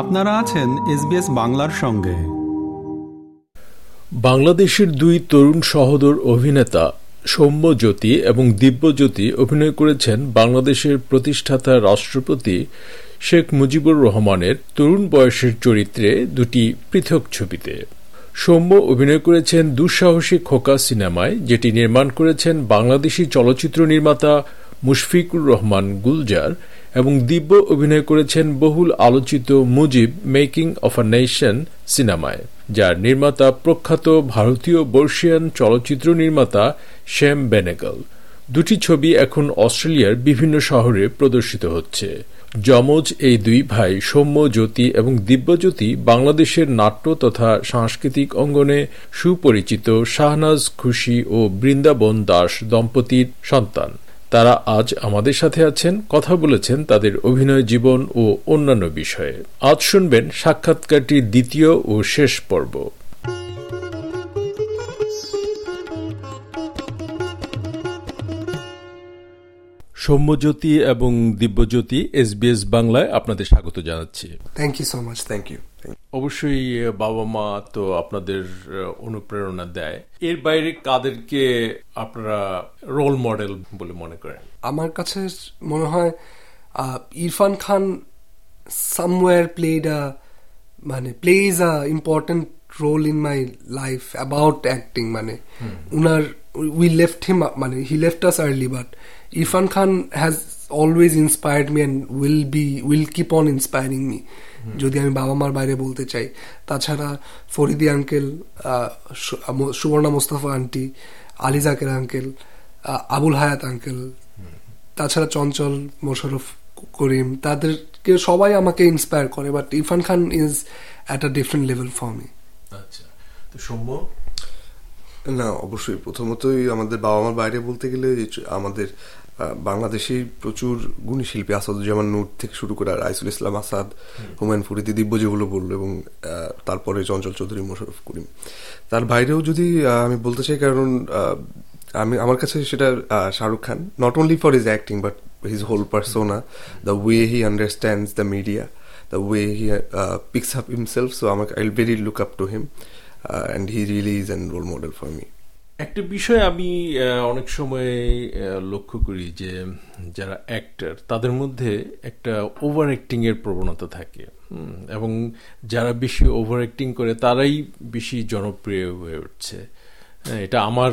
আপনারা আছেন এসবিএস বাংলার সঙ্গে। বাংলাদেশের দুই তরুণ সহোদর অভিনেতা সৌম্যজ্যোতি এবং দিব্যজ্যোতি অভিনয় করেছেন বাংলাদেশের প্রতিষ্ঠাতা রাষ্ট্রপতি শেখ মুজিবুর রহমানের তরুণ বয়সের চরিত্রে দুটি পৃথক ছবিতে। সৌম্য অভিনয় করেছেন দুঃসাহসী খোকা সিনেমায়, যেটি নির্মাণ করেছেন বাংলাদেশি চলচ্চিত্র নির্মাতা মুশফিকুর রহমান গুলজার এবং দিব্য অভিনয় করেছেন বহুল আলোচিত Mujib making of a nation সিনেমায়, যার নির্মাতা প্রখ্যাত ভারতীয় বর্ষিয়ান চলচ্চিত্র নির্মাতা শ্যাম বেনেগল। দুটি ছবি এখন অস্ট্রেলিয়ার বিভিন্ন শহরে প্রদর্শিত হচ্ছে। যমজ এই দুই ভাই সৌম্য জ্যোতি এবং দিব্যজ্যোতি বাংলাদেশের নাট্য তথা সাংস্কৃতিক অঙ্গনে সুপরিচিত শাহনাজ খুশি ও বৃন্দাবন দাস দম্পতির সন্তান। তারা আজ আমাদের সাথে আছেন, কথা বলেছেন তাদের অভিনয় জীবন ও অন্যান্য বিষয়ে। আজ শুনবেন সাক্ষাৎকারটির দ্বিতীয় ও শেষ পর্ব। সৌম্যজ্যোতি এবং দিব্যজ্যোতি এসবিএস বাংলায় আপনাদের স্বাগত জানাচ্ছি। Thank you so much thank you অবশ্যই বাবা মা তো আপনাদের অনুপ্রেরণা দেয়। এর বাইরে কাদেরকে আপনারা রোল মডেল বলে মনে করেন? আমার কাছে মনে হয় Irfan Khan somewhere played a মানে plays a important role in my life about acting মানে উনার উই লেফট হিম মানে he left us early but Irrfan Khan has always inspired me and will be will keep on inspiring me যদি আমি বাবা মার বাইরে বলতে চাই। তাছাড়া Faridi uncle Suborna Mostafa aunty Ali Zaker uncle Abul Hayat uncle তাছাড়া চঞ্চল মোশারফ করিম তাদেরকে সবাই আমাকে ইন্সপায়ার করে but Irrfan Khan is at a different level for me আচ্ছা। তো সৌম্য? না অবশ্যই। প্রথমতই আমাদের বাবা মার বাইরে বলতে গেলে আমাদের বাংলাদেশি প্রচুর গুণী শিল্পী আসাদুজ্জামান নূর থেকে শুরু করে রাইসুল ইসলাম আসাদ হুমায়ুন ফরিদি দিব্য যেগুলো বলল এবং তারপরে চঞ্চল চৌধুরী মোশারফ করিম। তার বাইরেও যদি আমি বলতে চাই কারণ আমি আমার কাছে সেটা Shahrukh Khan not only for his acting but his whole persona the way he understands the media the way he picks up himself so আমাকে I very look up to him and he really is an role model for me একটা বিষয় আমি অনেক সময় লক্ষ্য করি যে যারা অ্যাক্টার তাদের মধ্যে একটা ওভার অ্যাক্টিং এর প্রবণতা থাকে। এবং যারা বেশি ওভার অ্যাক্টিং করে, তারাই বেশি জনপ্রিয় হয়ে উঠছে। এটা আমার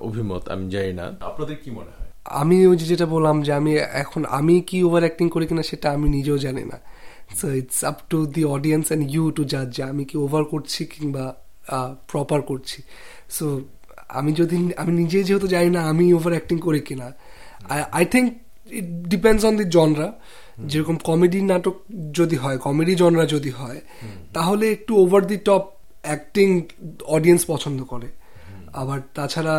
অভিমত, আমি জানি না। আপনাদের কি মনে হয়? আমি ওই যেটা বললাম যে আমি এখন, আমি কি ওভার অ্যাক্টিং করি কিনা সেটা আমি নিজেও জানি না। So it's up to the audience and you to জাজ যে আমি কি ওভার করছি কিংবা প্রপার করছি। সো আমি যদি, আমি নিজে যেহেতু জানি না আমি ওভার অ্যাক্টিং করি কিনা I think it depends on the genre যেরকম কমেডি নাটক যদি হয় কমেডি জনরা যদি হয়, তাহলে একটু over the top acting audience পছন্দ করে। আবার তাছাড়া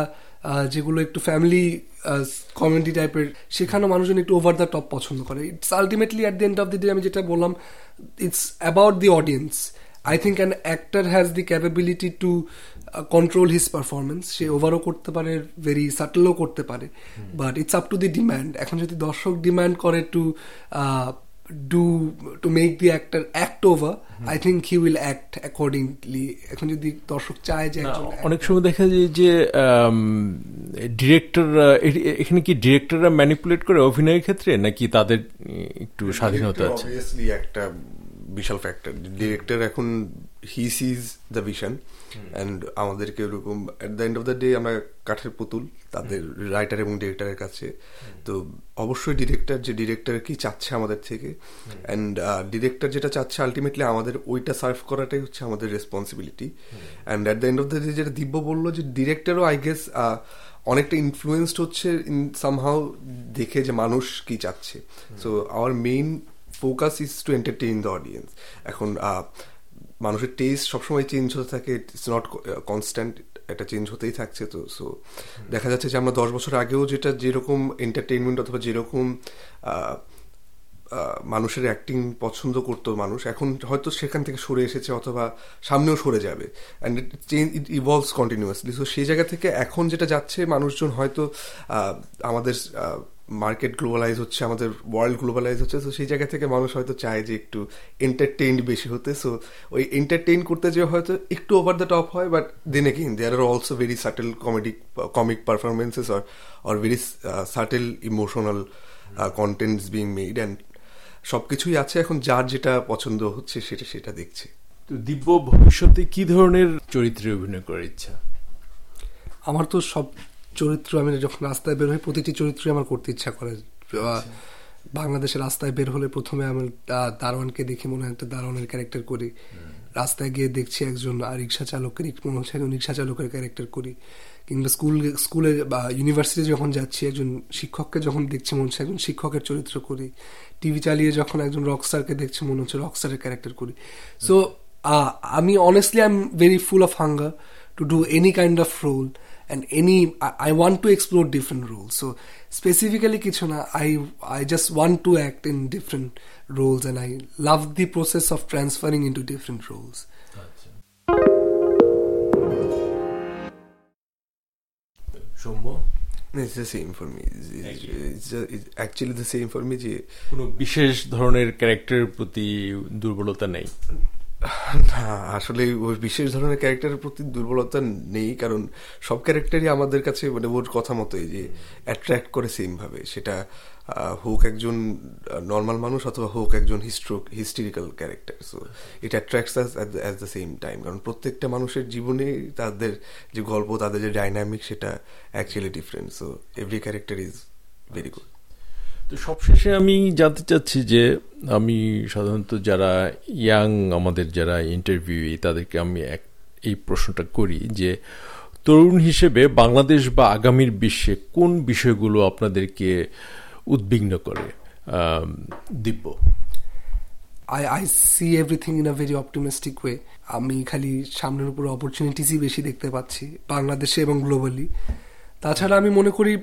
যেগুলো একটু ফ্যামিলি কমেডি টাইপের সেখানেও মানুষজন একটু ওভার দ্য টপ পছন্দ করে। It's ultimately at the end of the day আমি যেটা বললাম it's about the audience I think an actor has the capability to control his performance সে ওভারও করতে পারে ভেরি সাটলও করতে পারে but it's up to the demand এখন যদি দর্শক ডিম্যান্ড করে to do to make the actor act over I think he will act accordingly এখন যদি দর্শক চায় যে অনেক সময় দেখা যায় যে ডিরেক্টররা এখানে কি ডিরেক্টররা ম্যানিপুলেট করে অভিনয়ের ক্ষেত্রে নাকি তাদের একটু স্বাধীনতা আছে? একটা বিশাল ফ্যাক্টর ডিরেক্টর এখন he sees the vision and আমাদেরকে ওরকম at the end of the day আমরা কাঠের পুতুল তাদের রাইটার এবং ডিরেক্টরের কাছে। তো অবশ্যই ডিরেক্টর যে ডিরেক্টর কি চাচ্ছে আমাদের থেকে। অ্যান্ড ডিরেক্টর যেটা চাচ্ছে আলটিমেটলি আমাদের ওইটা সার্ভ করাটাই হচ্ছে আমাদের responsibility and at the end of the day যেটা দিব্য বলল যে ডিরেক্টরও আই গেস অনেকটা ইনফ্লুয়েসড হচ্ছে ইন সামহাও দেখে যে মানুষ কি চাচ্ছে। So our main focus is to entertain the audience এখন মানুষের টেস্ট সবসময় চেঞ্জ হতে থাকে ইটস নট কনস্ট্যান্ট এটা চেঞ্জ হতেই থাকছে তো সো দেখা যাচ্ছে যে আমরা দশ বছর আগেও যেটা যেরকম এন্টারটেইনমেন্ট অথবা যেরকম মানুষের অ্যাক্টিং পছন্দ করতো মানুষ, এখন হয়তো সেখান থেকে সরে এসেছে অথবা সামনেও সরে যাবে। And it change it evolves continuously so সেই জায়গা থেকে এখন যেটা যাচ্ছে, মানুষজন হয়তো আমাদের মার্কেট গ্লোবালাইজ হচ্ছে আমাদের ওয়ার্ল্ড গ্লোবালাইজ হচ্ছে তো সেই জায়গা থেকে মানুষ হয়তো চায় যে একটু এন্টারটেইনড বেশি হতে। সো ওই এন্টারটেইন করতে যে হয়তো একটু ওভার দ্য টপ হয় but then again there are also very subtle comedy comic performances or or very subtle emotional contents being made and সব কিছুই আছে। এখন যার যেটা পছন্দ হচ্ছে সেটা সেটা দেখছে। তো দিব্য ভবিষ্যতে কি ধরনের চরিত্রে অভিনয় করার ইচ্ছা? আমার তো সব চরিত্র আমি যখন রাস্তায় বের হই, প্রতিটি চরিত্রই আমার করতে ইচ্ছা করে। বাংলাদেশের রাস্তায় বের হলে প্রথমে আমি দারোয়ানকে দেখে, মনে হয় একটা দারোয়ানের ক্যারেক্টার করি। রাস্তায় গিয়ে দেখছি একজন রিক্সা চালকের মনে হচ্ছে একজন রিক্সা চালকের ক্যারেক্টার করি। কিংবা স্কুল, স্কুলে বা ইউনিভার্সিটি যখন যাচ্ছি, একজন শিক্ষককে যখন দেখছি, মনে হচ্ছে একজন শিক্ষকের চরিত্র করি। টিভি চালিয়ে যখন একজন রকস্টারকে দেখছি, মনে হচ্ছে রকস্টারের ক্যারেক্টার করি। সো আমি honestly I am very full of hunger to do any kind of role. And any I, I want to explore different roles so specifically kichuna i i just want to act in different roles and i love the process of transferring into different roles Soumya It's the same for me. It's, it's, it's, uh, it's actually the same for যে কোনো বিশেষ ধরনের ক্যারেক্টারের প্রতি দুর্বলতা নেই না, আসলে ওই বিশেষ ধরনের ক্যারেক্টারের প্রতি দুর্বলতা নেই, কারণ সব ক্যারেক্টারই আমাদের কাছে মানে ওর কথা মতোই যে অ্যাট্রাক্ট করে সেম ভাবে। সেটা হোক একজন নর্মাল মানুষ অথবা হোক একজন হিস্ট্রো historical character so it attracts us at the same time কারণ প্রত্যেকটা মানুষের জীবনে তাদের যে গল্প, তাদের যে ডাইনামিক সেটা actually different so every character is very good তো সবশেষে আমি জানতে চাচ্ছি যে আমি সাধারণত যারা ইয়াং, আমাদের যারা ইন্টারভিউ তাদেরকে আমি এক, এই প্রশ্নটা করি যে তরুণ হিসেবে বাংলাদেশ বা আগামীর বিশ্বে কোন বিষয়গুলো আপনাদেরকে উদ্বিগ্ন করে? Dibya I I see everything in a very optimistic way. আমি খালি সামনের উপর অপরচুনিটিসই বেশি দেখতে পাচ্ছি বাংলাদেশে এবং গ্লোবালি তাছাড়া আমি মনে করি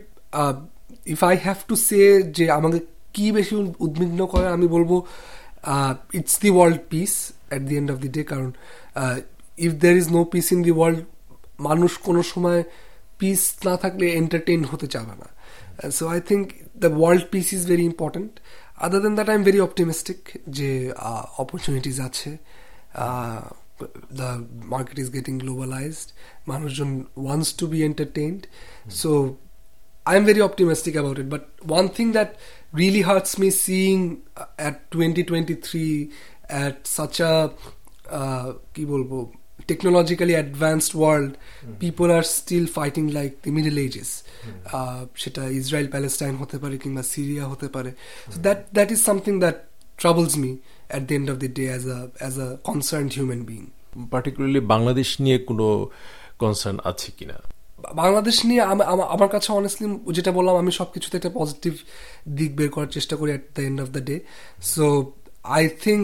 if I have to say যে আমাকে কি বেশি উদ্বিগ্ন করে, আমি বলব it's the world peace at the end of the day কারণ if there is no peace in the world মানুষ কোনো সময় পিস না থাকলে এন্টারটেইন হতে চাবে না। So I think the world peace is very important other than that I am very optimistic যে অপরচুনিটিস আছে। The market is getting globalized মানুষজন wants to be entertained so I'm very optimistic about it. But one thing that really hurts me seeing uh, at 2023 at such a uh, কি বলব technologically advanced world, people are still fighting like the Middle Ages. Uh, সেটা Israel Palestine হতে পারে কিংবা Syria হতে পারে so that that is something that troubles me at the end of the day as a as a concerned human being. Particularly Bangladesh নিয়ে কোনো concern আছে কিনা বাংলাদেশ নিয়ে আম- আমা- আমার কাছে অনেস্টলি যেটা বললাম আমি সব কিছুতে একটা পজিটিভ দিক বের করার চেষ্টা করি at the end of the day so I think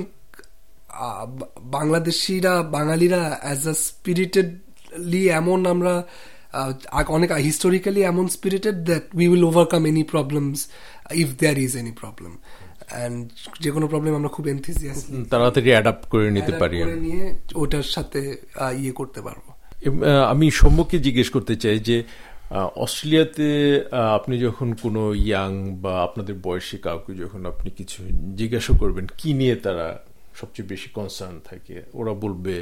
বাংলাদেশিরা বাঙালিরা অ্যাজ আ স্পিরিটেডলি এমন আমরা অনেক হিস্টোরিক্যালি এমন spirited that we will overcome any problems if there is any problem and যে কোনো প্রবলেম আমরা খুব এনথিজিয়াসলি তাড়াতাড়ি অ্যাডাপ্ট করে নিতে পারি নিয়ে ওটার সাথে ইয়ে করতে পারব। আমি সম্মুখে জিজ্ঞেস করতে চাই যে অস্ট্রেলিয়াতে আপনি যখন কোনো ইয়াং বা আপনাদের বয়সী কাউকে যখন আপনি কিছু জিজ্ঞাসা করবেন, কি নিয়ে তারা সবচেয়ে বেশি কনসার্ন থাকে? ওরা বলবে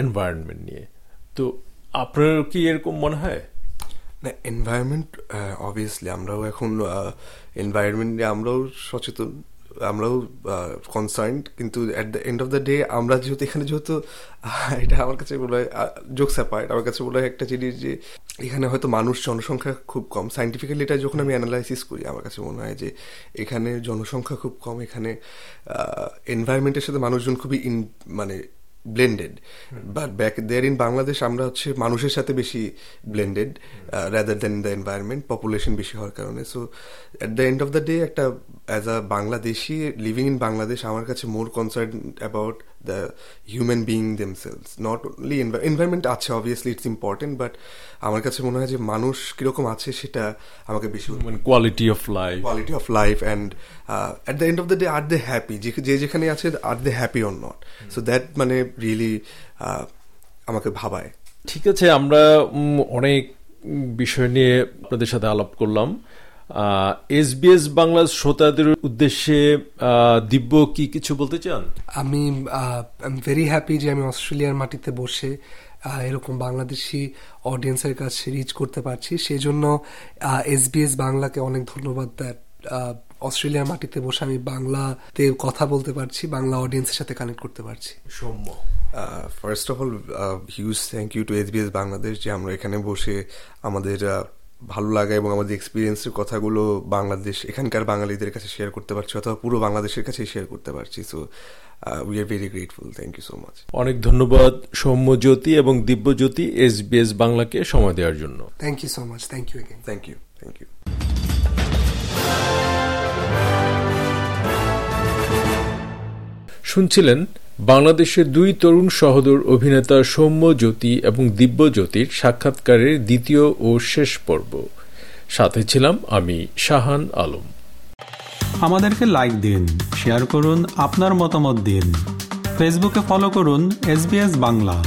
এনভায়রনমেন্ট নিয়ে। তো আপনার কি এরকম মনে হয়? না এনভায়রনমেন্ট অবভিয়াসলি আমরাও এখন এনভায়রনমেন্ট নিয়ে আমরাও সচেতন। আমরাও কনসার্ন কিন্তু at the end of the day আমরা যেহেতু, এখানে যেহেতু এটা আমার কাছে বলে জোক স্যাপার্ট আমার কাছে বলে একটা জিনিস যে, এখানে হয়তো মানুষ জনসংখ্যা খুব কম। সাইন্টিফিক্যালি এটা যখন আমি অ্যানালাইসিস করি, আমার কাছে মনে হয় যে, এখানে জনসংখ্যা খুব কম, এখানে এনভায়রনমেন্টের সাথে মানুষজন খুবই ইন মানে blended but back there in Bangladesh আমরা হচ্ছে মানুষের সাথে বেশি blended rather than the environment population বেশি হওয়ার কারণে. So at the end of the day একটা as a Bangladeshi living in Bangladesh আমার কাছে more concern about the human being themselves not only environment আছে অবভিয়াসলি ইটস ইম্পর্টেন্ট বাট আমার কাছে মনে হয় যে মানুষ কীরকম আছে সেটা আমাকে বেশি মানে quality of life quality of life and uh, at the end of the day are they happy? যে যে যেখানে আছে are they happy or not so that মানে রিয়েলি আমাকে ভাবায়। ঠিক আছে আমরা অনেক বিষয় নিয়ে আপনাদের সাথে আলাপ করলাম। এসবিএস বাংলা শ্রোতাদের উদ্দেশ্যে দিব্য কি কিছু বলতে চান? আমি ভেরি হ্যাপি যে আমি অস্ট্রেলিয়ার মাটিতে বসে এরকম বাংলাদেশি অডিয়েন্সের কাছে রিচ করতে পারছি। সেই জন্য এসবিএস বাংলাকে অনেক ধন্যবাদ দ্যাট অস্ট্রেলিয়ার মাটিতে বসে আমি বাংলাতে কথা বলতে পারছি বাংলা অডিয়েন্সের সাথে কানেক্ট করতে পারছি। Soumya. First of all huge thank you to SBS Bangladesh যে আমরা এখানে বসে আমাদের ভালো লাগা এবং আমাদের এক্সপিরিয়েন্সের কথাগুলো বাংলাদেশ এখানকার বাঙালিদের কাছে শেয়ার করতে পারছি অথবা পুরো বাংলাদেশের কাছে শেয়ার করতে পারছি। So we are very grateful thank you so much অনেক ধন্যবাদ সৌম্যজ্যোতি এবং দিব্যজ্যোতি এসবিএস বাংলাকে সময় দেওয়ার জন্য। Thank you so much thank you again thank you thank you শুনছিলেন বাংলাদেশের দুই তরুণ সহদর অভিনেতা সৌম্যজ্যোতি এবং দিব্যজ্যোতির সাক্ষাৎকারের দ্বিতীয় ও শেষ পর্ব। সাথে ছিলাম আমি শাহান আলম। আমাদেরকে লাইক দিন শেয়ার করুন, আপনার মতামত দিন। ফেসবুকে ফলো করুন এস বাংলা